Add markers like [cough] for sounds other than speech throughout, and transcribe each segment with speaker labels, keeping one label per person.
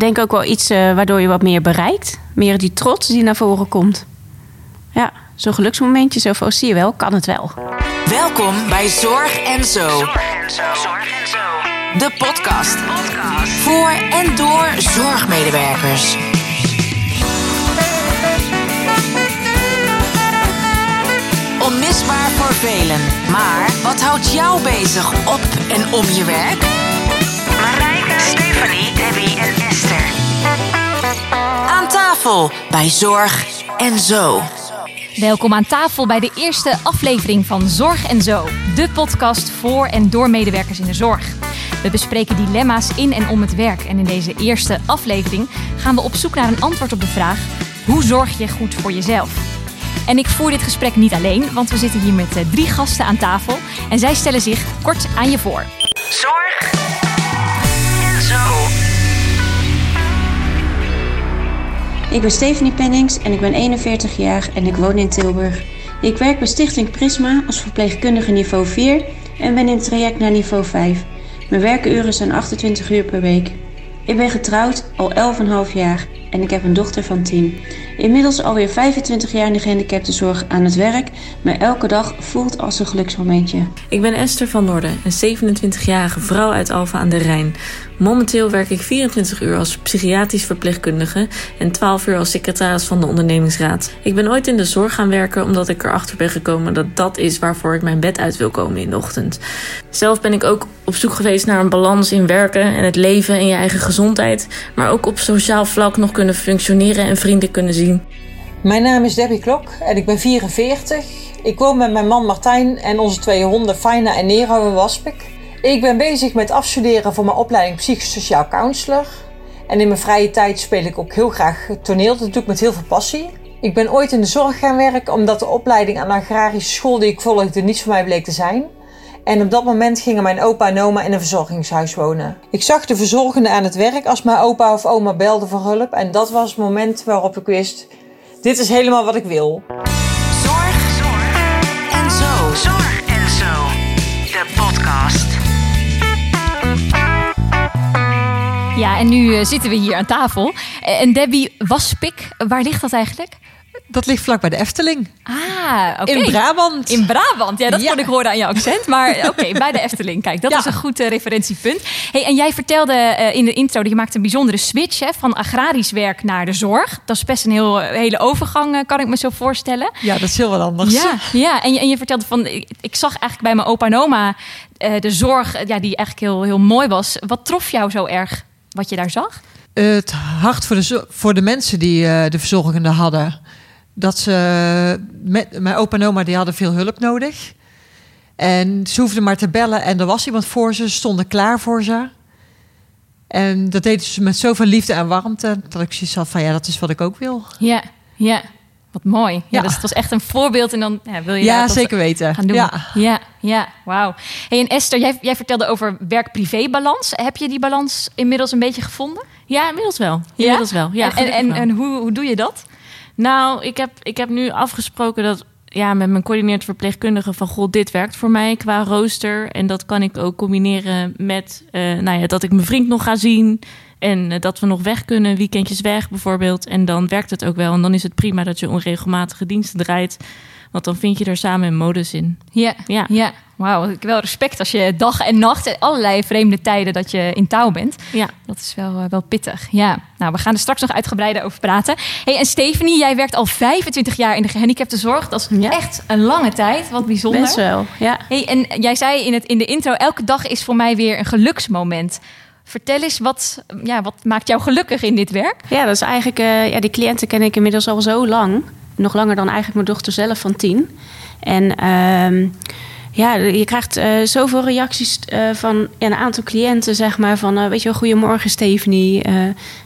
Speaker 1: denk ook wel iets eh, waardoor je wat meer bereikt. Meer die trots die naar voren komt. Ja, zo'n geluksmomentje, zo van, zie je wel, kan het wel.
Speaker 2: Welkom bij Zorg en Zo. De podcast. Voor en door zorgmedewerkers. Onmisbaar voor velen. Maar wat houdt jou bezig op en om je werk? Stefanie, Debbie en Esther. Aan tafel bij Zorg en Zo.
Speaker 3: Welkom aan tafel bij de eerste aflevering van Zorg en Zo, de podcast voor en door medewerkers in de zorg. We bespreken dilemma's in en om het werk en in deze eerste aflevering gaan we op zoek naar een antwoord op de vraag: hoe zorg je goed voor jezelf? En ik voer dit gesprek niet alleen, want we zitten hier met eh, drie gasten aan tafel en zij stellen zich kort aan je voor.
Speaker 4: Ik ben Stephanie Pennings en ik ben 41 jaar en ik woon in Tilburg. Ik werk bij Stichting Prisma als verpleegkundige niveau 4 en ben in het traject naar niveau 5. Mijn werkuren zijn 28 uur per week. Ik ben getrouwd al 11,5 jaar en ik heb een dochter van 10. Inmiddels alweer 25 jaar in de gehandicaptenzorg aan het werk, maar elke dag voelt als een geluksmomentje.
Speaker 5: Ik ben Esther van Noorden, een 27-jarige vrouw uit Alphen aan de Rijn. Momenteel werk ik 24 uur als psychiatrisch verpleegkundige en 12 uur als secretaris van de ondernemingsraad. Ik ben ooit in de zorg gaan werken omdat ik erachter ben gekomen dat dat is waarvoor ik mijn bed uit wil komen in de ochtend. Zelf ben ik ook op zoek geweest naar een balans in werken en het leven en je eigen gezondheid, maar ook op sociaal vlak nog kunnen functioneren en vrienden kunnen zien.
Speaker 6: Mijn naam is Debbie Klok en ik ben 44. Ik woon met mijn man Martijn en onze twee honden Fina en Nero in Waspik. Ik ben bezig met afstuderen voor mijn opleiding psychosociaal counselor. En in mijn vrije tijd speel ik ook heel graag toneel. Dat doe ik met heel veel passie. Ik ben ooit in de zorg gaan werken omdat de opleiding aan de agrarische school die ik volgde niets voor mij bleek te zijn. En op dat moment gingen mijn opa en oma in een verzorgingshuis wonen. Ik zag de verzorgende aan het werk als mijn opa of oma belde voor hulp. En dat was het moment waarop ik wist, dit is helemaal wat ik wil.
Speaker 2: Zorg, zorg en zo. Zorg en zo. De podcast.
Speaker 3: Ja, en nu eh, zitten we hier aan tafel. Eh, En Debbie Waspik, waar ligt dat eigenlijk?
Speaker 7: Dat ligt vlak bij de Efteling.
Speaker 3: Ah, oké.
Speaker 7: In Brabant.
Speaker 3: In Brabant, ja, dat
Speaker 7: Ja.
Speaker 3: kon ik horen aan je accent. Maar [laughs] oké, bij de Efteling. Kijk, dat
Speaker 7: Ja.
Speaker 3: is een goed eh, referentiepunt. Hey, en jij vertelde eh, in de intro dat je maakt een bijzondere switch hè, van agrarisch werk naar de zorg. Dat is best een heel, hele overgang, eh, kan ik me zo voorstellen.
Speaker 7: Ja, dat is heel wat anders.
Speaker 3: Ja, ja. En, je, en je vertelde van, ik, ik zag eigenlijk bij mijn opa en oma eh, de zorg, eh, ja, die eigenlijk heel, heel mooi was. Wat trof jou zo erg, wat je daar zag?
Speaker 7: Het hart voor de, voor de mensen die eh, de verzorgende hadden. Dat ze, met, mijn opa en oma die hadden veel hulp nodig. En ze hoefden maar te bellen en er was iemand voor ze. Ze stonden klaar voor ze. En dat deden ze met zoveel liefde en warmte. Dat ik zoiets had van, ja, dat is wat ik ook wil.
Speaker 3: Ja, ja. Wat mooi. Ja,
Speaker 7: Ja.
Speaker 3: Dus het was echt een voorbeeld en dan ja, wil je
Speaker 7: Ja, zeker weten.
Speaker 3: gaan doen.
Speaker 7: Ja.
Speaker 3: ja, ja wauw. Hey, en Esther, jij, jij vertelde over werk-privé-balans. Heb je die balans inmiddels een beetje gevonden?
Speaker 5: Ja, inmiddels wel. Inmiddels wel. Ja,
Speaker 3: en en, en hoe, hoe doe je dat?
Speaker 5: Nou, ik heb, ik heb nu afgesproken dat ja, met mijn coördineerd verpleegkundige van god, dit werkt voor mij qua rooster. En dat kan ik ook combineren met eh, nou ja, dat ik mijn vriend nog ga zien. En eh, dat we nog weg kunnen, weekendjes weg bijvoorbeeld. En dan werkt het ook wel. En dan is het prima dat je onregelmatige diensten draait. Want dan vind je er samen een modus in.
Speaker 3: Ja,
Speaker 5: Ja.
Speaker 3: ja. Wauw, ik wel respect als je dag en nacht en allerlei vreemde tijden dat je in touw bent.
Speaker 5: Ja.
Speaker 3: Dat is wel, eh, wel pittig. Ja, nou, we gaan er straks nog uitgebreider over praten. Hey, en Stephanie, jij werkt al 25 jaar in de gehandicaptenzorg. Dat is
Speaker 1: Ja.
Speaker 3: echt een lange tijd. Wat bijzonder.
Speaker 1: Best wel, ja.
Speaker 3: Hey, en jij zei in, het, in de intro, elke dag is voor mij weer een geluksmoment. Vertel eens, wat, ja, wat maakt jou gelukkig in dit werk?
Speaker 1: Ja, dat is eigenlijk, eh, ja, die cliënten ken ik inmiddels al zo lang. Nog langer dan eigenlijk mijn dochter zelf van tien. En ehm, ja, je krijgt eh, zoveel reacties eh, van ja, een aantal cliënten, zeg maar. Van, eh, weet je wel, goedemorgen Stephanie.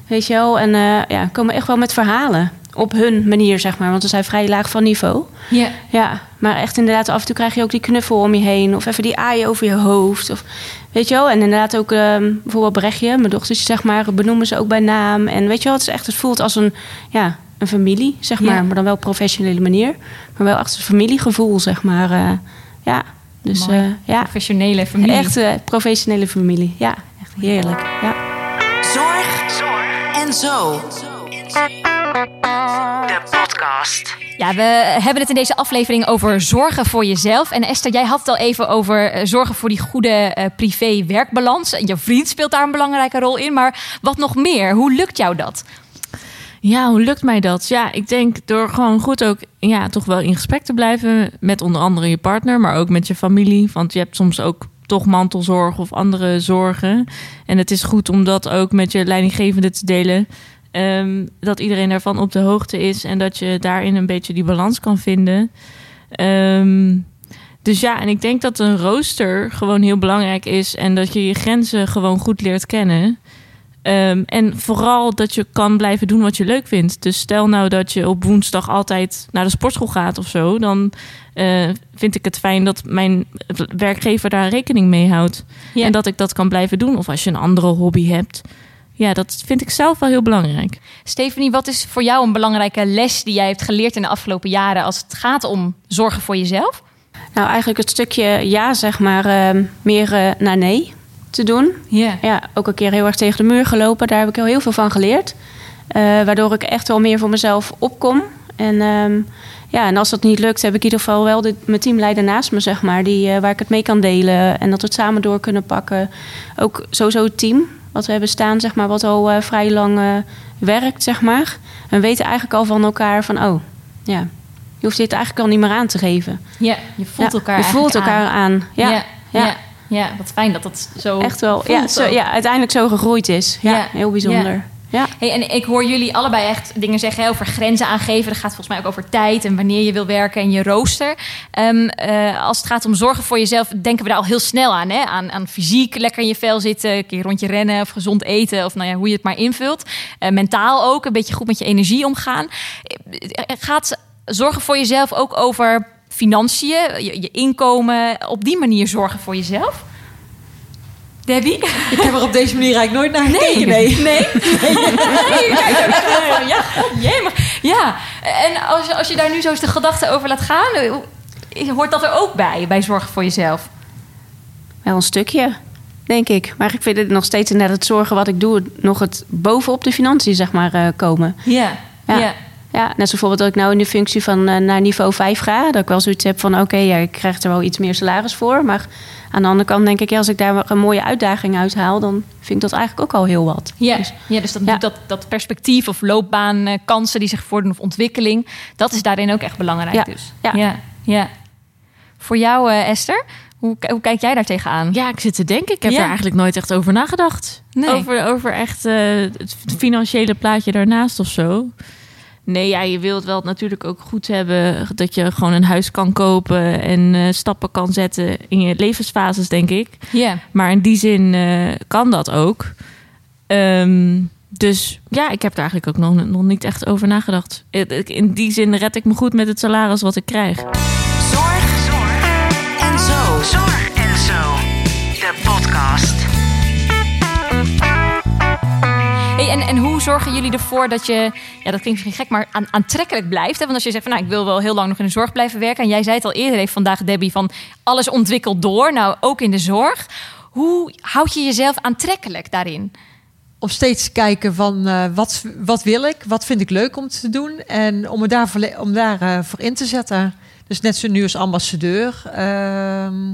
Speaker 1: weet je wel, en ja, komen echt wel met verhalen. Op hun manier, zeg maar. Want ze zijn vrij laag van niveau.
Speaker 3: Ja.
Speaker 1: Ja, maar echt inderdaad, af en toe krijg je ook die knuffel om je heen. Of even die aai over je hoofd. Of, weet je wel, en inderdaad ook ehm, bijvoorbeeld Brechtje, mijn dochtertje, zeg maar, benoemen ze ook bij naam. En weet je wel, het is echt, het voelt als een, ja, een familie, zeg maar. Maar dan wel op professionele manier. Maar wel echt een familiegevoel, zeg maar. ja, dus
Speaker 3: Mooi.
Speaker 1: eh, ja,
Speaker 3: Professionele familie.
Speaker 1: echt eh, professionele familie. Ja, echt heerlijk. Ja.
Speaker 2: Zorg, zorg en Zo. De podcast.
Speaker 3: Ja, we hebben het in deze aflevering over zorgen voor jezelf. En Esther, jij had het al even over eh, zorgen voor die goede eh, privé-werkbalans. En jouw vriend speelt daar een belangrijke rol in. Maar wat nog meer? Hoe lukt jou dat?
Speaker 5: Ja, hoe lukt mij dat? Ja, ik denk door gewoon goed ook ja, toch wel in gesprek te blijven met onder andere je partner, maar ook met je familie. Want je hebt soms ook toch mantelzorg of andere zorgen. En het is goed om dat ook met je leidinggevende te delen. Ehm, dat iedereen daarvan op de hoogte is en dat je daarin een beetje die balans kan vinden. Ehm, dus ja, en ik denk dat een rooster gewoon heel belangrijk is en dat je je grenzen gewoon goed leert kennen. Ehm, en vooral dat je kan blijven doen wat je leuk vindt. Dus stel nou dat je op woensdag altijd naar de sportschool gaat of zo, dan eh, vind ik het fijn dat mijn werkgever daar rekening mee houdt.
Speaker 3: Ja.
Speaker 5: En dat ik dat kan blijven doen. Of als je een andere hobby hebt. Ja, dat vind ik zelf wel heel belangrijk.
Speaker 3: Stephanie, wat is voor jou een belangrijke les die jij hebt geleerd in de afgelopen jaren als het gaat om zorgen voor jezelf?
Speaker 1: Nou, eigenlijk het stukje ja, zeg maar, eh, meer eh, naar nee te doen.
Speaker 3: Ja.
Speaker 1: Ja, ook een keer heel erg tegen de muur gelopen. Daar heb ik heel, heel veel van geleerd. Eh, waardoor ik echt wel meer voor mezelf opkom. En, ehm, ja, en als dat niet lukt, heb ik in ieder geval wel de, mijn teamleider naast me, zeg maar. Die, eh, waar ik het mee kan delen. En dat we het samen door kunnen pakken. Ook sowieso het team wat we hebben staan, zeg maar. Wat al eh, vrij lang werkt, zeg maar. En we weten eigenlijk al van elkaar van, oh, ja. Je hoeft dit eigenlijk al niet meer aan te geven.
Speaker 3: Ja, je voelt
Speaker 1: Ja,
Speaker 3: elkaar
Speaker 1: Je voelt elkaar aan. Ja.
Speaker 3: ja.
Speaker 1: Ja,
Speaker 3: wat fijn dat dat zo
Speaker 1: echt wel. Ja, zo, ja, uiteindelijk zo gegroeid is. Ja,
Speaker 3: Ja,
Speaker 1: heel bijzonder. Ja.
Speaker 3: Hey, en ik hoor jullie allebei echt dingen zeggen hè, over grenzen aangeven. Dat gaat volgens mij ook over tijd en wanneer je wil werken en je rooster. Ehm, eh, als het gaat om zorgen voor jezelf, denken we daar al heel snel aan. Hè? Aan, aan fysiek lekker in je vel zitten, een keer rondje rennen of gezond eten. Of nou ja, hoe je het maar invult. Eh, mentaal ook, een beetje goed met je energie omgaan. Eh, Gaat zorgen voor jezelf ook over financiën, je, je inkomen, op die manier zorgen voor jezelf? Debbie?
Speaker 7: Ik heb er op deze manier eigenlijk nooit naar gekeken. Nee.
Speaker 3: Nee? Nee? van, ja, jemig. Ja, en als je, als je daar nu zo eens de gedachten over laat gaan... eh, hoort dat er ook bij, bij zorgen voor jezelf?
Speaker 1: Wel een stukje, denk ik. Maar ik vind het nog steeds net het zorgen wat ik doe... nog het bovenop de financiën, zeg maar, eh, komen.
Speaker 3: Ja,
Speaker 1: Ja.
Speaker 3: ja.
Speaker 1: Ja, net zo bijvoorbeeld dat ik nou in de functie van eh, naar niveau 5 ga. Dat ik wel zoiets heb van, oké, ja, ik krijg er wel iets meer salaris voor. Maar aan de andere kant denk ik, ja, als ik daar een mooie uitdaging uit haal... dan vind ik dat eigenlijk ook al heel wat.
Speaker 3: Ja,
Speaker 1: Dus-
Speaker 3: ja, dus dat,
Speaker 1: Ja.
Speaker 3: dat, dat perspectief of loopbaankansen die zich voordoen of ontwikkeling... dat is daarin ook echt belangrijk
Speaker 1: Ja,
Speaker 3: dus.
Speaker 1: ja.
Speaker 3: ja, ja. Voor jou, eh, Esther, hoe, hoe kijk jij daar tegenaan?
Speaker 5: Ja, ik zit te denken. Ik heb
Speaker 3: Ja.
Speaker 5: er eigenlijk nooit echt over nagedacht.
Speaker 3: Nee.
Speaker 5: Over, over echt eh, het financiële plaatje daarnaast of zo. Nee, ja, je wilt wel natuurlijk ook goed hebben dat je gewoon een huis kan kopen en eh, stappen kan zetten in je levensfases, denk ik.
Speaker 3: Ja.
Speaker 5: Maar in die zin eh, kan dat ook. Ehm, dus ja, ik heb er eigenlijk ook nog, nog niet echt over nagedacht. Ik- In die zin red ik me goed met het salaris wat ik krijg.
Speaker 2: Zorg, zorg en zo. Zorg en zo. De podcast.
Speaker 3: Zorgen jullie ervoor dat je, ja, dat klinkt misschien gek, maar aan, aantrekkelijk blijft? Hè? Want als je zegt van, nou, ik wil wel heel lang nog in de zorg blijven werken. En jij zei het al eerder, heeft vandaag Debbie, van alles ontwikkelt door. Nou, ook in de zorg. Hoe houd je jezelf aantrekkelijk daarin?
Speaker 7: Om steeds te kijken van eh, wat, wat wil ik, wat vind ik leuk om te doen en om me daar, volle- om daar eh, voor in te zetten. Dus net zo nu als ambassadeur. Ehm,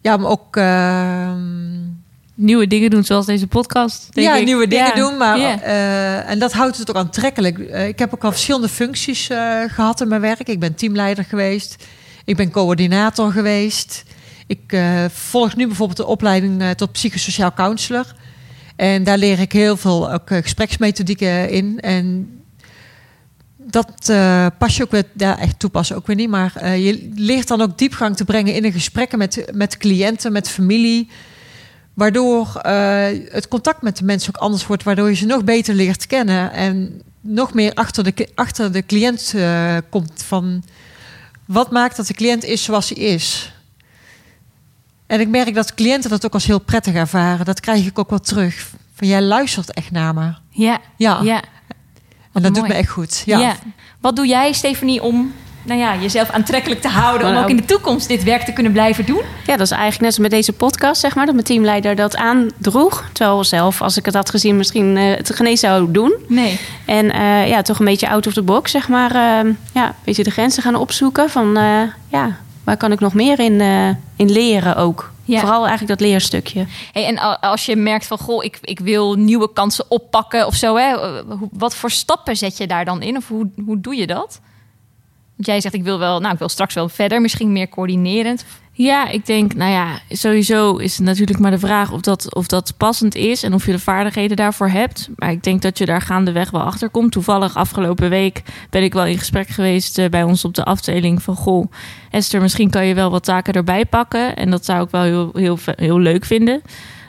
Speaker 7: ja, maar ook ehm,
Speaker 5: Nieuwe dingen doen zoals deze podcast. denk
Speaker 7: ja,
Speaker 5: ik.
Speaker 7: nieuwe dingen
Speaker 5: Ja.
Speaker 7: doen. Maar, eh, en dat houdt het ook aantrekkelijk. Eh, ik heb ook al verschillende functies eh, gehad in mijn werk. Ik ben teamleider geweest. Ik ben coördinator geweest. Ik volg nu bijvoorbeeld de opleiding tot psychosociaal counselor. En daar leer ik heel veel ook, gespreksmethodieken in. En dat pas je ook weer, daar echt toepassen ook weer niet. Maar je leert dan ook diepgang te brengen in de gesprekken met, met cliënten, met familie. Waardoor eh, het contact met de mensen ook anders wordt. Waardoor je ze nog beter leert kennen. En nog meer achter de, achter de cliënt eh, komt van... Wat maakt dat de cliënt is zoals hij is? En ik merk dat cliënten dat ook als heel prettig ervaren. Dat krijg ik ook wel terug. Van jij luistert echt naar me.
Speaker 3: Ja,
Speaker 7: Ja,
Speaker 3: ja.
Speaker 7: en dat doet me echt goed.
Speaker 3: ja.
Speaker 7: Ja.
Speaker 3: Wat doe jij, Stefanie, om nou ja, jezelf aantrekkelijk te houden... om ook in de toekomst dit werk te kunnen blijven doen?
Speaker 1: Ja, dat is eigenlijk net als met deze podcast, zeg maar, dat mijn teamleider dat aandroeg. Terwijl zelf, als ik het had gezien, misschien eh, het geen zou doen.
Speaker 3: Nee.
Speaker 1: En eh, ja, toch een beetje out of the box, zeg maar. eh, ja, een beetje de grenzen gaan opzoeken van, eh, ja, waar kan ik nog meer in, in leren ook.
Speaker 3: Ja.
Speaker 1: Vooral eigenlijk dat leerstukje.
Speaker 3: Hey, en als je merkt van, goh, ik, ik wil nieuwe kansen oppakken of zo... Hè, wat voor stappen zet je daar dan in? Of hoe, hoe doe je dat? Jij zegt, ik wil, wel, nou, ik wil straks wel verder, misschien meer coördinerend.
Speaker 5: Ja, ik denk, nou ja, sowieso is het natuurlijk maar de vraag of dat, of dat passend is en of je de vaardigheden daarvoor hebt. Maar ik denk dat je daar gaandeweg wel achter komt. Toevallig afgelopen week ben ik wel in gesprek geweest eh, bij ons op de afdeling van goh, Esther, misschien kan je wel wat taken erbij pakken. En dat zou ik wel heel, heel, heel leuk vinden.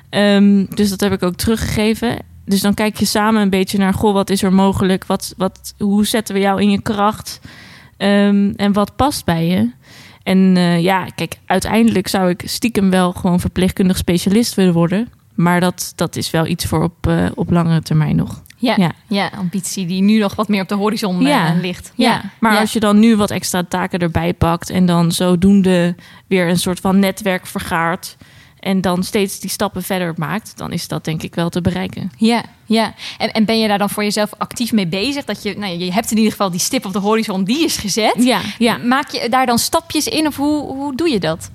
Speaker 5: Ehm, dus dat heb ik ook teruggegeven. Dus dan kijk je samen een beetje naar, goh, wat is er mogelijk? Wat, wat, hoe zetten we jou in je kracht? Ehm, en wat past bij je? En eh, ja, kijk, uiteindelijk zou ik stiekem wel gewoon verpleegkundig specialist willen worden. Maar dat, dat is wel iets voor op, eh, op langere termijn nog.
Speaker 3: Ja, ja.
Speaker 5: Ja.
Speaker 3: ambitie die nu nog wat meer op de horizon
Speaker 5: Ja.
Speaker 3: eh, ligt.
Speaker 5: Ja, maar
Speaker 3: ja.
Speaker 5: als je dan nu wat extra taken erbij pakt en dan zodoende weer een soort van netwerk vergaart en dan steeds die stappen verder maakt, dan is dat denk ik wel te bereiken.
Speaker 3: Ja, ja. En, en ben je daar dan voor jezelf actief mee bezig? Dat je, nou, je hebt in ieder geval die stip op de horizon, die is gezet.
Speaker 5: Ja, ja.
Speaker 3: Maak je daar dan stapjes in of hoe, hoe doe je dat?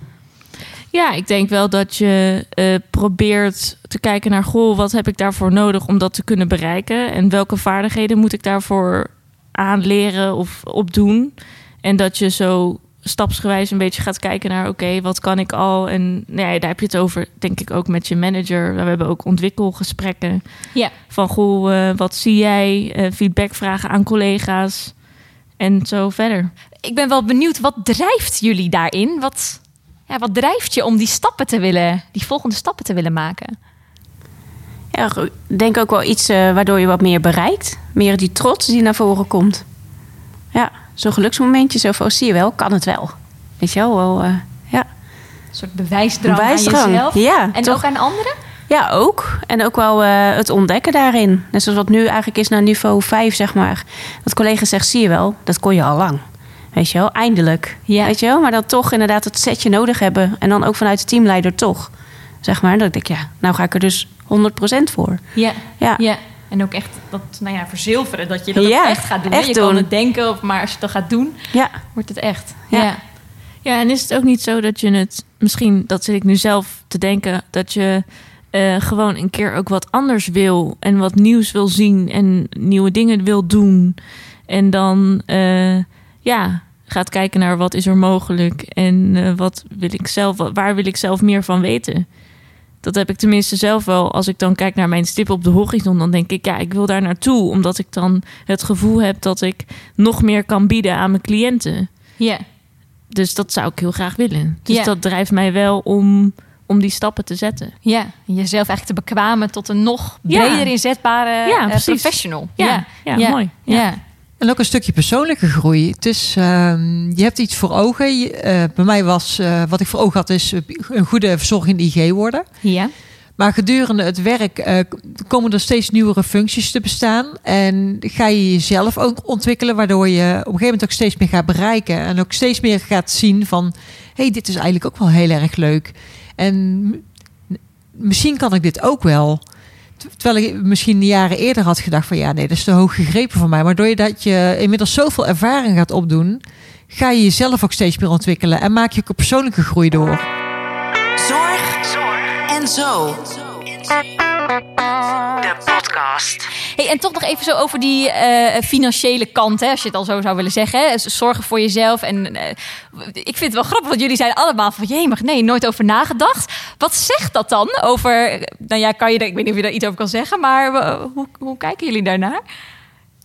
Speaker 5: Ja, ik denk wel dat je eh, probeert te kijken naar... goh, wat heb ik daarvoor nodig om dat te kunnen bereiken? En welke vaardigheden moet ik daarvoor aanleren of opdoen? En dat je zo stapsgewijs een beetje gaat kijken naar... oké, wat kan ik al? En nou ja, daar heb je het over, denk ik, ook met je manager. We hebben ook ontwikkelgesprekken.
Speaker 3: Ja.
Speaker 5: Van, goh, eh, wat zie jij? Eh, feedback vragen aan collega's. En zo verder.
Speaker 3: Ik ben wel benieuwd, wat drijft jullie daarin? Wat, ja, wat drijft je om die stappen te willen, die volgende stappen te willen maken?
Speaker 1: Ja, ik denk ook wel iets eh, waardoor je wat meer bereikt. Meer die trots die naar voren komt. Ja, zo'n geluksmomentje, zo van, oh, zie je wel, kan het wel. Weet je wel, wel eh, ja.
Speaker 3: Een soort bewijsdrang,
Speaker 1: Bewijsdrang,
Speaker 3: aan jezelf.
Speaker 1: ja,
Speaker 3: en
Speaker 1: toch?
Speaker 3: ook aan anderen?
Speaker 1: Ja, ook. En ook wel eh, het ontdekken daarin. Net zoals wat nu eigenlijk is naar niveau 5, zeg maar. Dat collega zegt, zie je wel, dat kon je al lang. Weet je wel, eindelijk.
Speaker 3: Ja.
Speaker 1: Weet je wel, maar dan toch inderdaad het setje nodig hebben. En dan ook vanuit de teamleider toch. Zeg maar, dat ik denk, ja, nou ga ik er dus 100% voor.
Speaker 3: Ja.
Speaker 1: Ja.
Speaker 3: ja. En ook echt dat, nou ja, verzilveren, dat je dat
Speaker 1: Ja,
Speaker 3: echt gaat doen.
Speaker 1: echt
Speaker 3: je kan
Speaker 1: doen.
Speaker 3: het denken, of, maar als je het dan gaat doen,
Speaker 1: Ja,
Speaker 3: wordt het echt.
Speaker 1: Ja.
Speaker 3: ja.
Speaker 5: Ja, en is het ook niet zo dat je het, misschien, dat zit ik nu zelf te denken, dat je eh, gewoon een keer ook wat anders wil en wat nieuws wil zien en nieuwe dingen wil doen. En dan, eh, ja, gaat kijken naar wat is er mogelijk en eh, wat wil ik zelf, waar wil ik zelf meer van weten. Dat heb ik tenminste zelf wel. Als ik dan kijk naar mijn stip op de horizon, dan denk ik, ja, ik wil daar naartoe. Omdat ik dan het gevoel heb dat ik nog meer kan bieden aan mijn cliënten.
Speaker 3: ja.
Speaker 5: Dus dat zou ik heel graag willen. Dus dat drijft mij wel om, om die stappen te zetten.
Speaker 3: Ja, en jezelf eigenlijk te bekwamen tot een nog
Speaker 5: Ja.
Speaker 3: breder inzetbare
Speaker 5: Ja,
Speaker 3: eh, professional.
Speaker 5: Ja, ja, mooi.
Speaker 3: Ja.
Speaker 7: En ook een stukje persoonlijke groei. Het is, ehm, je hebt iets voor ogen. Je- eh, bij mij was, eh, wat ik voor ogen had, is eh, een goede verzorging in de IG worden.
Speaker 3: ja.
Speaker 7: Maar gedurende het werk komen er steeds nieuwere functies te bestaan. En ga je jezelf ook ontwikkelen, waardoor je op een gegeven moment ook steeds meer gaat bereiken. En ook steeds meer gaat zien van, hé, hey, dit is eigenlijk ook wel heel erg leuk. En misschien kan ik dit ook wel. Terwijl ik misschien jaren eerder had gedacht van, ja, nee, dat is te hoog gegrepen voor mij. Maar door je inmiddels zoveel ervaring gaat opdoen, ga je jezelf ook steeds meer ontwikkelen. En maak je ook een persoonlijke groei door.
Speaker 2: Zorg en zo. De podcast.
Speaker 3: Hey, en toch nog even zo over die eh, financiële kant, hè, als je het al zo zou willen zeggen. Hè. Zorgen voor jezelf. En eh, ik vind het wel grappig, want jullie zijn allemaal van... jee, maar nee, nooit over nagedacht. Wat zegt dat dan over... Nou ja, kan je, er- ik weet niet of je daar iets over kan zeggen... maar eh, hoe, hoe kijken jullie daarnaar?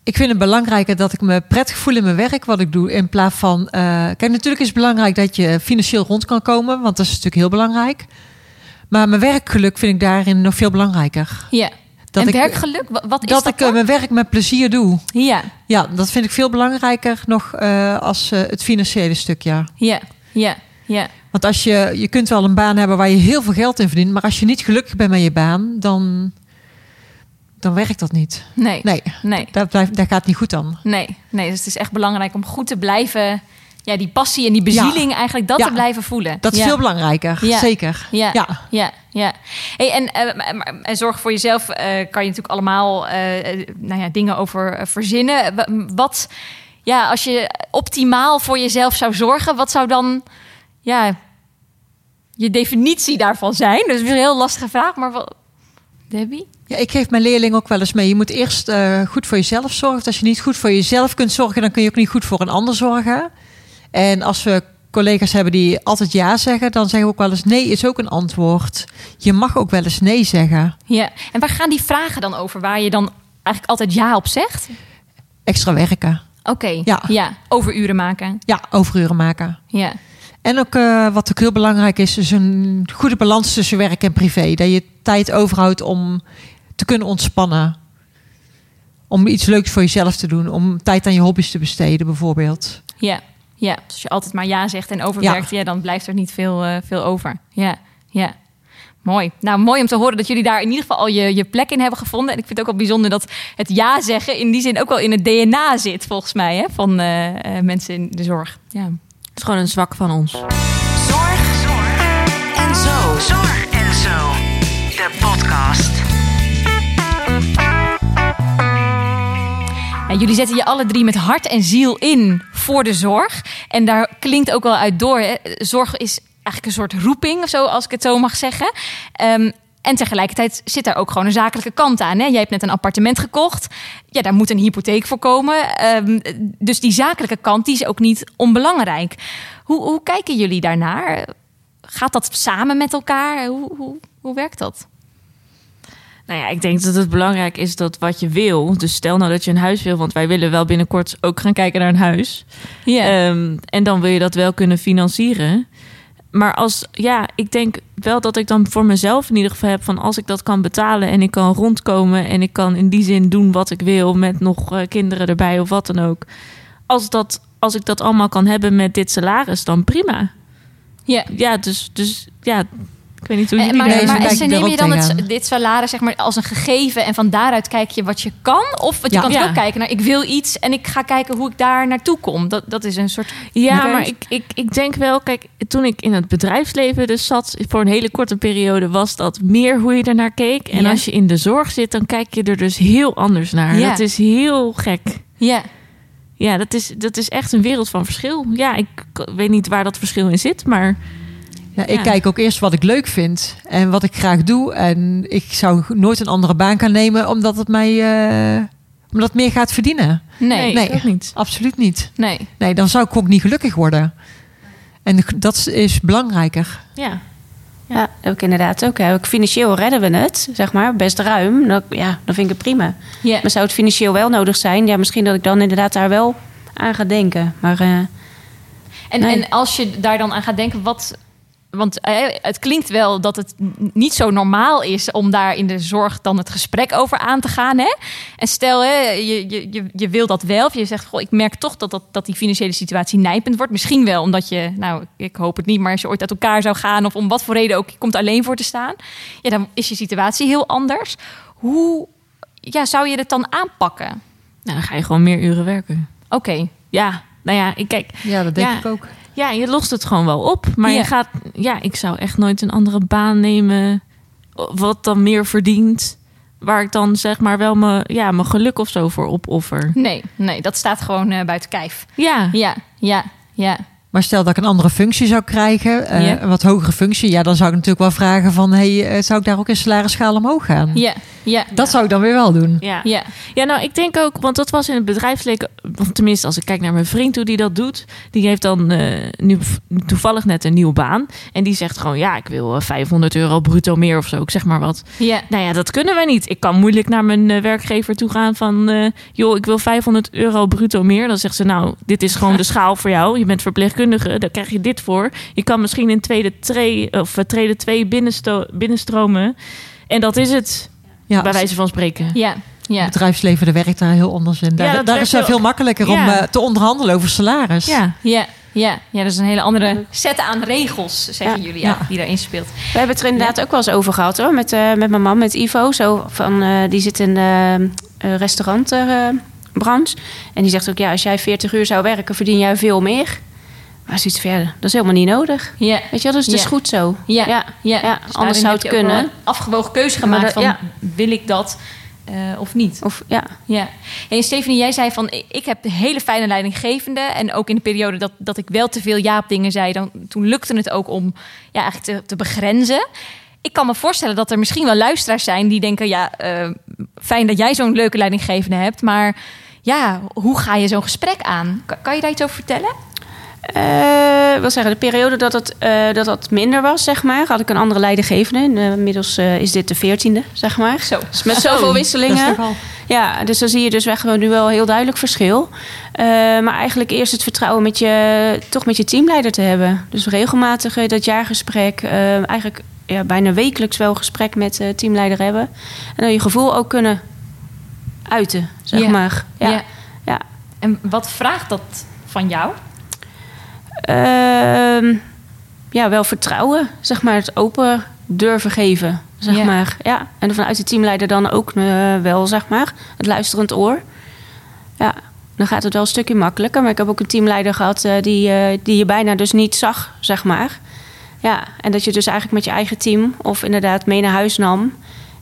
Speaker 7: Ik vind het belangrijker dat ik me prettig voel in mijn werk, wat ik doe. In plaats van. eh, kijk, natuurlijk is het belangrijk dat je financieel rond kan komen, want dat is natuurlijk heel belangrijk. Maar mijn werkgeluk vind ik daarin nog veel belangrijker.
Speaker 3: Ja.
Speaker 7: Dat
Speaker 3: en
Speaker 7: ik-
Speaker 3: werkgeluk, wa- wat is
Speaker 7: Dat,
Speaker 3: dat,
Speaker 7: ik eh,
Speaker 3: dan?
Speaker 7: mijn werk met plezier doe.
Speaker 3: Ja,
Speaker 7: Ja, dat vind ik veel belangrijker nog eh, als eh, het financiële stuk, ja.
Speaker 3: ja, ja, ja.
Speaker 7: Want als je, je kunt wel een baan hebben waar je heel veel geld in verdient, maar als je niet gelukkig bent met je baan, dan, dan werkt dat niet.
Speaker 3: Nee,
Speaker 7: Nee,
Speaker 3: nee,
Speaker 7: daar, blijft, daar gaat het niet goed aan.
Speaker 3: nee, nee. Dus het is echt belangrijk om goed te blijven ja, die passie en die bezieling eigenlijk dat
Speaker 7: Ja.
Speaker 3: te blijven voelen.
Speaker 7: Dat is
Speaker 3: ja.
Speaker 7: veel belangrijker, zeker.
Speaker 3: Ja, ja,
Speaker 7: Ja.
Speaker 3: Hey, en, eh, maar- en zorg voor jezelf eh, kan je natuurlijk allemaal eh, nou ja, dingen over verzinnen. Wa- Wat, ja, als je optimaal voor jezelf zou zorgen, wat zou dan ja, je definitie daarvan zijn? Dat is weer een heel lastige vraag, maar wat, Debbie?
Speaker 7: Ja, ik geef mijn leerlingen ook wel eens mee. Je moet eerst goed voor jezelf zorgen. Want als je niet goed voor jezelf kunt zorgen, dan kun je ook niet goed voor een ander zorgen. En als we collega's hebben die altijd ja zeggen, dan zeggen we ook wel eens nee is ook een antwoord. Je mag ook wel eens nee zeggen.
Speaker 3: Ja, en waar gaan die vragen dan over? Waar je dan eigenlijk altijd ja op zegt?
Speaker 7: Extra werken.
Speaker 3: Oké,
Speaker 7: Ja.
Speaker 3: ja, overuren maken.
Speaker 7: Ja, overuren maken.
Speaker 3: Ja,
Speaker 7: En ook eh, wat ook heel belangrijk is, is een goede balans tussen werk en privé. Dat je tijd overhoudt om te kunnen ontspannen. Om iets leuks voor jezelf te doen. Om tijd aan je hobby's te besteden, bijvoorbeeld.
Speaker 3: ja, ja. Als je altijd maar ja zegt en overwerkt, ja. dan blijft er niet veel, eh, veel over. Ja, ja. Mooi. Nou, mooi om te horen dat jullie daar in ieder geval al je, je plek in hebben gevonden. En ik vind het ook wel bijzonder dat het ja zeggen in die zin ook wel in het DNA zit, volgens mij, hè, van eh, eh, mensen in de zorg. Ja.
Speaker 5: Het is gewoon een zwak van ons.
Speaker 2: Zorg, zorg en zo. Zorg en zo. De podcast.
Speaker 3: Nou, jullie zetten je alle drie met hart en ziel in voor de zorg. En daar klinkt ook wel uit door. Hè? Zorg is eigenlijk een soort roeping, of zo, als ik het zo mag zeggen. Ehm, en tegelijkertijd zit daar ook gewoon een zakelijke kant aan. Hè? Jij hebt net een appartement gekocht. Ja, daar moet een hypotheek voor komen. Ehm, dus die zakelijke kant die is ook niet onbelangrijk. Hoe, hoe kijken jullie daarnaar? Gaat dat samen met elkaar? Hoe, hoe, hoe werkt dat?
Speaker 5: Nou ja, ik denk dat het belangrijk is dat wat je wil. Dus stel nou dat je een huis wil, want wij willen wel binnenkort ook gaan kijken naar een huis.
Speaker 3: Ja.
Speaker 5: Ehm, en dan wil je dat wel kunnen financieren. Maar als, ja, ik denk wel dat ik dan voor mezelf in ieder geval heb van als ik dat kan betalen en ik kan rondkomen en ik kan in die zin doen wat ik wil met nog eh, kinderen erbij of wat dan ook. Als, dat, als ik dat allemaal kan hebben met dit salaris, dan prima.
Speaker 3: ja.
Speaker 5: Ja, dus, dus ja, ik weet niet hoe
Speaker 3: Eh,
Speaker 5: jullie
Speaker 3: maar maar
Speaker 7: ik er
Speaker 3: neem je dan het, dit salaris zeg maar, als een gegeven en van daaruit kijk je wat je kan? Of want je
Speaker 7: Ja.
Speaker 3: kan ook kijken naar ik wil iets en ik ga kijken hoe ik daar naartoe kom. Dat, dat is een soort.
Speaker 5: Ja, maar ik, ik, ik denk wel, kijk, toen ik in het bedrijfsleven dus zat, voor een hele korte periode, was dat meer hoe je ernaar keek. En
Speaker 3: Ja.
Speaker 5: als je in de zorg zit, dan kijk je er dus heel anders naar.
Speaker 3: Ja.
Speaker 5: Dat is heel gek.
Speaker 3: Ja,
Speaker 5: Ja, dat is, dat is echt een wereld van verschil. Ja, ik weet niet waar dat verschil in zit, maar
Speaker 7: Ja, ik
Speaker 5: Ja.
Speaker 7: kijk ook eerst wat ik leuk vind en wat ik graag doe. En ik zou nooit een andere baan gaan nemen omdat het mij eh, omdat het meer gaat verdienen.
Speaker 3: nee,
Speaker 5: nee, ook niet.
Speaker 7: Absoluut niet.
Speaker 3: nee.
Speaker 7: Nee, dan zou ik ook niet gelukkig worden. En dat is belangrijker.
Speaker 5: Ja,
Speaker 1: Ja, heb ik inderdaad ook. Hè. Ook Financieel redden we het, zeg maar, best ruim. Dan, ja, dan vind ik het prima. Maar zou het financieel wel nodig zijn? Ja, misschien dat ik dan inderdaad daar wel aan ga denken. Maar eh,
Speaker 3: En,
Speaker 1: Nee.
Speaker 3: en als je daar dan aan gaat denken, wat. Want eh, het klinkt wel dat het niet zo normaal is om daar in de zorg dan het gesprek over aan te gaan. Hè? En stel, hè, je, je, je, je wil dat wel. Of je zegt, goh, ik merk toch dat, dat, dat die financiële situatie nijpend wordt. Misschien wel omdat je, nou, ik hoop het niet, maar als je ooit uit elkaar zou gaan. of om wat voor reden ook, je komt alleen voor te staan. Ja, dan is je situatie heel anders. Hoe ja, zou je het dan aanpakken?
Speaker 5: nou, dan ga je gewoon meer uren werken.
Speaker 3: Oké,
Speaker 5: Ja, nou ja, ik kijk,
Speaker 7: Ja, dat denk
Speaker 5: Ja.
Speaker 7: ik ook.
Speaker 5: Ja, je lost het gewoon wel op. Maar
Speaker 3: Ja.
Speaker 5: je gaat, ja, ik zou echt nooit een andere baan nemen. Wat dan meer verdient. Waar ik dan zeg maar wel mijn, ja, mijn geluk of zo voor opoffer.
Speaker 3: nee, nee, dat staat gewoon eh, buiten kijf.
Speaker 5: Ja,
Speaker 3: Ja, ja, ja.
Speaker 7: Maar stel dat ik een andere functie zou krijgen, eh, een wat hogere functie, ja, dan zou ik natuurlijk wel vragen van, hey, eh, zou ik daar ook in salarisschaal omhoog gaan?
Speaker 3: Ja, ja,
Speaker 7: Dat zou ik dan weer wel doen.
Speaker 5: ja.
Speaker 3: ja.
Speaker 5: Ja, nou, ik denk ook, want dat was in het bedrijfsleven, tenminste, als ik kijk naar mijn vriend hoe die dat doet, die heeft dan eh, nu toevallig net een nieuwe baan. En die zegt gewoon, ja, ik wil eh, 500 euro bruto meer of zo, ik zeg maar wat.
Speaker 3: ja.
Speaker 5: Nou ja, dat kunnen wij niet. Ik kan moeilijk naar mijn werkgever toe gaan van, eh, joh, ik wil 500 euro bruto meer. Dan zegt ze, nou, dit is gewoon [laughs] de schaal voor jou. Je bent verpleegkundige, daar krijg je dit voor. Je kan misschien in tweede of eh, trede 2 binnensto- binnenstromen. En dat is het,
Speaker 7: Ja,
Speaker 5: bij wijze van spreken.
Speaker 3: Ja, ja.
Speaker 7: het bedrijfsleven, daar werkt daar heel anders in. Daar,
Speaker 5: Ja,
Speaker 7: is het veel makkelijker om eh, te onderhandelen over salaris.
Speaker 5: Ja,
Speaker 3: Ja, ja, ja, dat is een hele andere set aan regels, zeggen
Speaker 1: Ja.
Speaker 3: jullie, ja, die daarin speelt.
Speaker 1: we hebben het er inderdaad ook wel eens over gehad hoor. Met, eh, met mijn man, met Ivo. Zo van, eh, die zit in de eh, restaurantbranche. en die zegt ook, ja, als jij 40 uur zou werken, verdien jij veel meer. Maar zoiets verder, dat is helemaal niet nodig.
Speaker 3: Ja.
Speaker 1: Weet je wel, dus is
Speaker 3: Ja.
Speaker 1: goed zo.
Speaker 3: Ja,
Speaker 1: ja.
Speaker 3: ja.
Speaker 1: ja,
Speaker 3: Dus
Speaker 1: anders zou het kunnen.
Speaker 3: een afgewogen keuze gemaakt
Speaker 1: dat-
Speaker 3: van wil ik dat eh, of niet.
Speaker 1: Of, ja.
Speaker 3: Ja. En Stephanie, jij zei van ik- ik heb een hele fijne leidinggevende. En ook in de periode dat, dat ik wel te veel ja op dingen zei, dan, toen lukte het ook om ja, eigenlijk te, te begrenzen. Ik kan me voorstellen dat er misschien wel luisteraars zijn die denken: ja, eh, fijn dat jij zo'n leuke leidinggevende hebt, maar ja, hoe ga je zo'n gesprek aan? Kan, kan je daar iets over vertellen?
Speaker 1: Ik wil zeggen, de periode dat het, eh, dat dat minder was, zeg maar, had ik een andere leidinggevende. En, eh, inmiddels eh, is dit de veertiende, zeg maar.
Speaker 3: Zo.
Speaker 1: Dus met zoveel [laughs] wisselingen. Ja, dus dan zie je dus echt nu wel een heel duidelijk verschil. Maar eigenlijk eerst het vertrouwen met je, toch met je teamleider te hebben. Dus regelmatig dat jaargesprek. eigenlijk ja, bijna wekelijks wel gesprek met de teamleider hebben. En dan je gevoel ook kunnen uiten, zeg maar. Ja.
Speaker 3: Ja.
Speaker 1: ja.
Speaker 3: En wat vraagt dat van jou?
Speaker 1: Ehm, ja, wel vertrouwen, zeg maar. Het open durven geven, zeg
Speaker 3: Ja.
Speaker 1: maar. Ja. En vanuit de teamleider dan ook eh, wel, zeg maar. Het luisterend oor. Ja, dan gaat het wel een stukje makkelijker. Maar ik heb ook een teamleider gehad eh, die, eh, die je bijna dus niet zag, zeg maar. Ja, en dat je dus eigenlijk met je eigen team of inderdaad mee naar huis nam.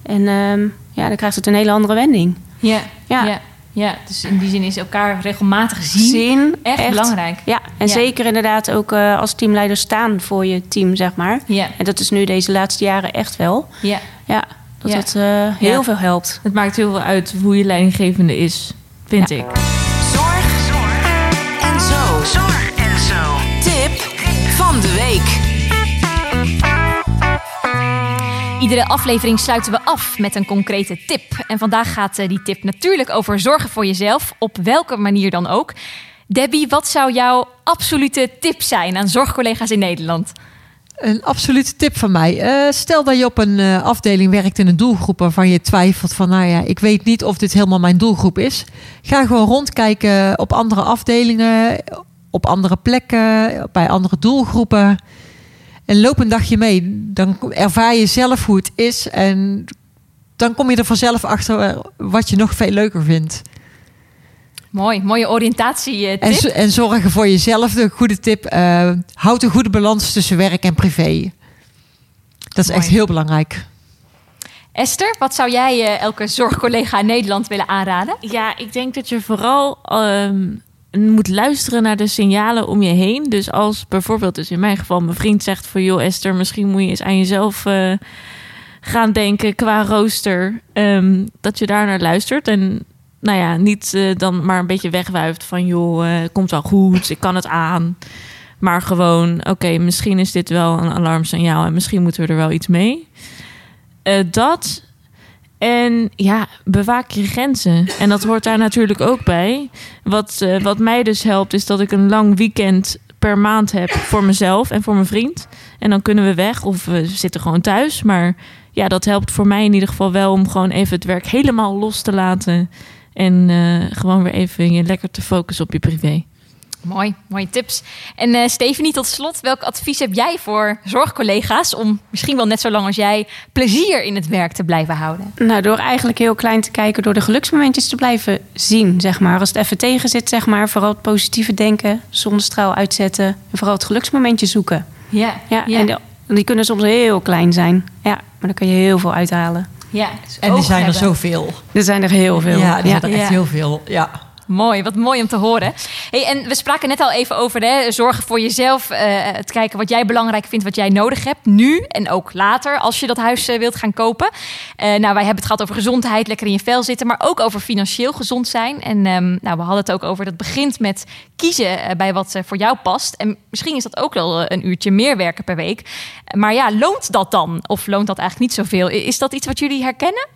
Speaker 1: En ehm, ja, dan krijgt het een hele andere wending.
Speaker 3: Ja.
Speaker 1: Ja.
Speaker 3: ja. Ja. Dus in die zin is elkaar regelmatig zien,
Speaker 1: Zien,
Speaker 3: echt, belangrijk.
Speaker 1: Ja, en
Speaker 3: Ja.
Speaker 1: zeker inderdaad ook eh, als teamleider staan voor je team, zeg maar.
Speaker 3: Ja.
Speaker 1: En dat is nu deze laatste jaren echt wel.
Speaker 3: Ja.
Speaker 1: Ja, dat
Speaker 3: Ja.
Speaker 1: het eh, heel
Speaker 5: Ja.
Speaker 1: veel helpt.
Speaker 5: Het maakt heel veel uit hoe je leidinggevende is, vind ik.
Speaker 3: Iedere aflevering sluiten we af met een concrete tip. En vandaag gaat eh, die tip natuurlijk over zorgen voor jezelf, op welke manier dan ook. Debbie, wat zou jouw absolute tip zijn aan zorgcollega's in Nederland?
Speaker 7: Een absolute tip van mij. Eh, stel dat je op een eh, afdeling werkt in een doelgroep waarvan je twijfelt van, nou ja, ik weet niet of dit helemaal mijn doelgroep is. Ga gewoon rondkijken op andere afdelingen, op andere plekken, bij andere doelgroepen. En loop een dagje mee. Dan ervaar je zelf hoe het is en dan kom je er vanzelf achter wat je nog veel leuker vindt.
Speaker 3: Mooi, mooie oriëntatie
Speaker 7: En, zo- en zorgen voor jezelf. De goede tip. eh, houd een goede balans tussen werk en privé. Dat is
Speaker 3: Mooi.
Speaker 7: echt heel belangrijk.
Speaker 3: Esther, wat zou jij eh, elke zorgcollega in Nederland willen aanraden?
Speaker 5: Ja, ik denk dat je vooral ehm, moet luisteren naar de signalen om je heen. Dus als bijvoorbeeld, dus in mijn geval, mijn vriend zegt van... joh Esther, misschien moet je eens aan jezelf eh, gaan denken qua rooster. ehm, dat je daar naar luistert en nou ja, niet eh, dan maar een beetje wegwuift van... joh, eh, komt wel goed, ik kan het aan. Maar gewoon, oké, misschien is dit wel een alarmsignaal... en misschien moeten we er wel iets mee. Dat... En ja, bewaak je grenzen. En dat hoort daar natuurlijk ook bij. Wat, eh, wat mij dus helpt, is dat ik een lang weekend per maand heb voor mezelf en voor mijn vriend. En dan kunnen we weg of we zitten gewoon thuis. Maar ja, dat helpt voor mij in ieder geval wel om gewoon even het werk helemaal los te laten. En eh, gewoon weer even lekker te focussen op je privé.
Speaker 3: Mooi, mooie tips. En eh Stephanie, tot slot, welk advies heb jij voor zorgcollega's om misschien wel net zo lang als jij plezier in het werk te blijven houden?
Speaker 1: Nou, door eigenlijk heel klein te kijken, door de geluksmomentjes te blijven zien, zeg maar. Als het even tegen zit, zeg maar, vooral het positieve denken, zonnestraal uitzetten en vooral het geluksmomentje zoeken.
Speaker 3: Ja,
Speaker 1: Ja, en die, die kunnen soms heel klein zijn. Ja, maar dan kan je heel veel uithalen.
Speaker 3: ja. dus
Speaker 7: En die
Speaker 3: oog
Speaker 7: zijn er zoveel.
Speaker 1: Er zijn er heel veel.
Speaker 7: Ja, die zijn er echt
Speaker 3: Ja.
Speaker 7: heel veel. Ja.
Speaker 3: Mooi, wat mooi om te horen. Hey, en we spraken net al even over hè, zorgen voor jezelf. eh, het kijken wat jij belangrijk vindt, wat jij nodig hebt. Nu en ook later, als je dat huis eh, wilt gaan kopen. Eh, nou, wij hebben het gehad over gezondheid, lekker in je vel zitten. Maar ook over financieel gezond zijn. En ehm, nou, we hadden het ook over dat begint met kiezen bij wat voor jou past. En misschien is dat ook wel een uurtje meer werken per week. Maar ja, loont dat dan? Of loont dat eigenlijk niet zoveel? Is dat iets wat jullie herkennen?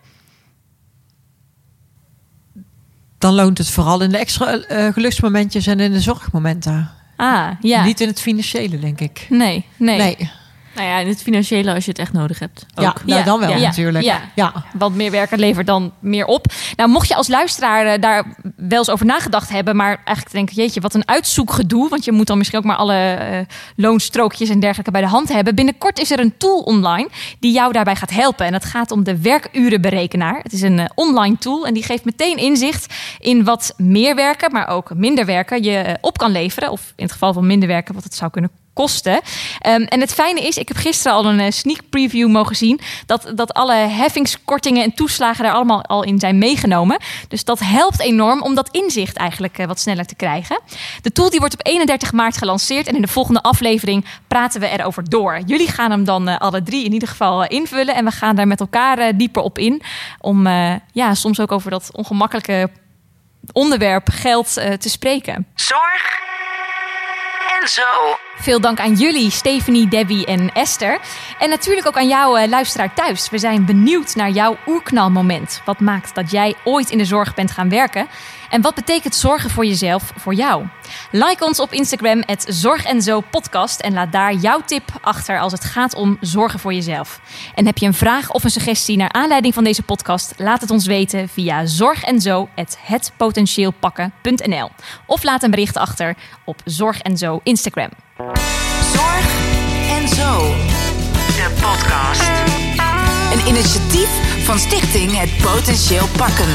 Speaker 7: Dan loont het vooral in de extra eh, geluksmomentjes en in de zorgmomenten.
Speaker 3: Ah, ja.
Speaker 7: Niet in het financiële, denk ik.
Speaker 3: Nee, nee.
Speaker 7: Nee.
Speaker 5: Nou ja, in het financiële als je het echt nodig hebt. Ook.
Speaker 7: Ja, nou,
Speaker 3: Ja,
Speaker 7: dan wel
Speaker 3: ja,
Speaker 7: natuurlijk.
Speaker 3: ja.
Speaker 7: Ja.
Speaker 3: Want meer werken levert dan meer op. Nou, mocht je als luisteraar eh, daar wel eens over nagedacht hebben, maar eigenlijk denken, jeetje, wat een uitzoekgedoe. Want je moet dan misschien ook maar alle uh, loonstrookjes en dergelijke bij de hand hebben. Binnenkort is er een tool online die jou daarbij gaat helpen. En dat gaat om de werkurenberekenaar. Het is een uh, online tool en die geeft meteen inzicht in wat meer werken, maar ook minder werken je uh, op kan leveren. Of in het geval van minder werken, wat het zou kunnen kosten. Um, en het fijne is, ik heb gisteren al een uh, sneak preview mogen zien... Dat, dat alle heffingskortingen en toeslagen daar allemaal al in zijn meegenomen. Dus dat helpt enorm om dat inzicht eigenlijk uh, wat sneller te krijgen. De tool die wordt op 31 maart gelanceerd... en in de volgende aflevering praten we erover door. Jullie gaan hem dan uh, alle drie in ieder geval invullen... en we gaan daar met elkaar dieper op in... om ja, soms ook over dat ongemakkelijke onderwerp geld te spreken.
Speaker 2: Zorg en zo.
Speaker 3: Veel dank aan jullie, Stephanie, Debbie en Esther. En natuurlijk ook aan jou, uh, luisteraar thuis. We zijn benieuwd naar jouw oerknalmoment. Wat maakt dat jij ooit in de zorg bent gaan werken? En wat betekent zorgen voor jezelf voor jou? Like ons op Instagram, het Zorg en Zo podcast. En laat daar jouw tip achter als het gaat om zorgen voor jezelf. En heb je een vraag of een suggestie naar aanleiding van deze podcast? Laat het ons weten via zorgenzo.hetpotentieelpakken.nl Of laat een bericht achter op Zorg en Zo Instagram.
Speaker 2: Zorg en Zo, de podcast. Een initiatief van Stichting Het Potentieel Pakken.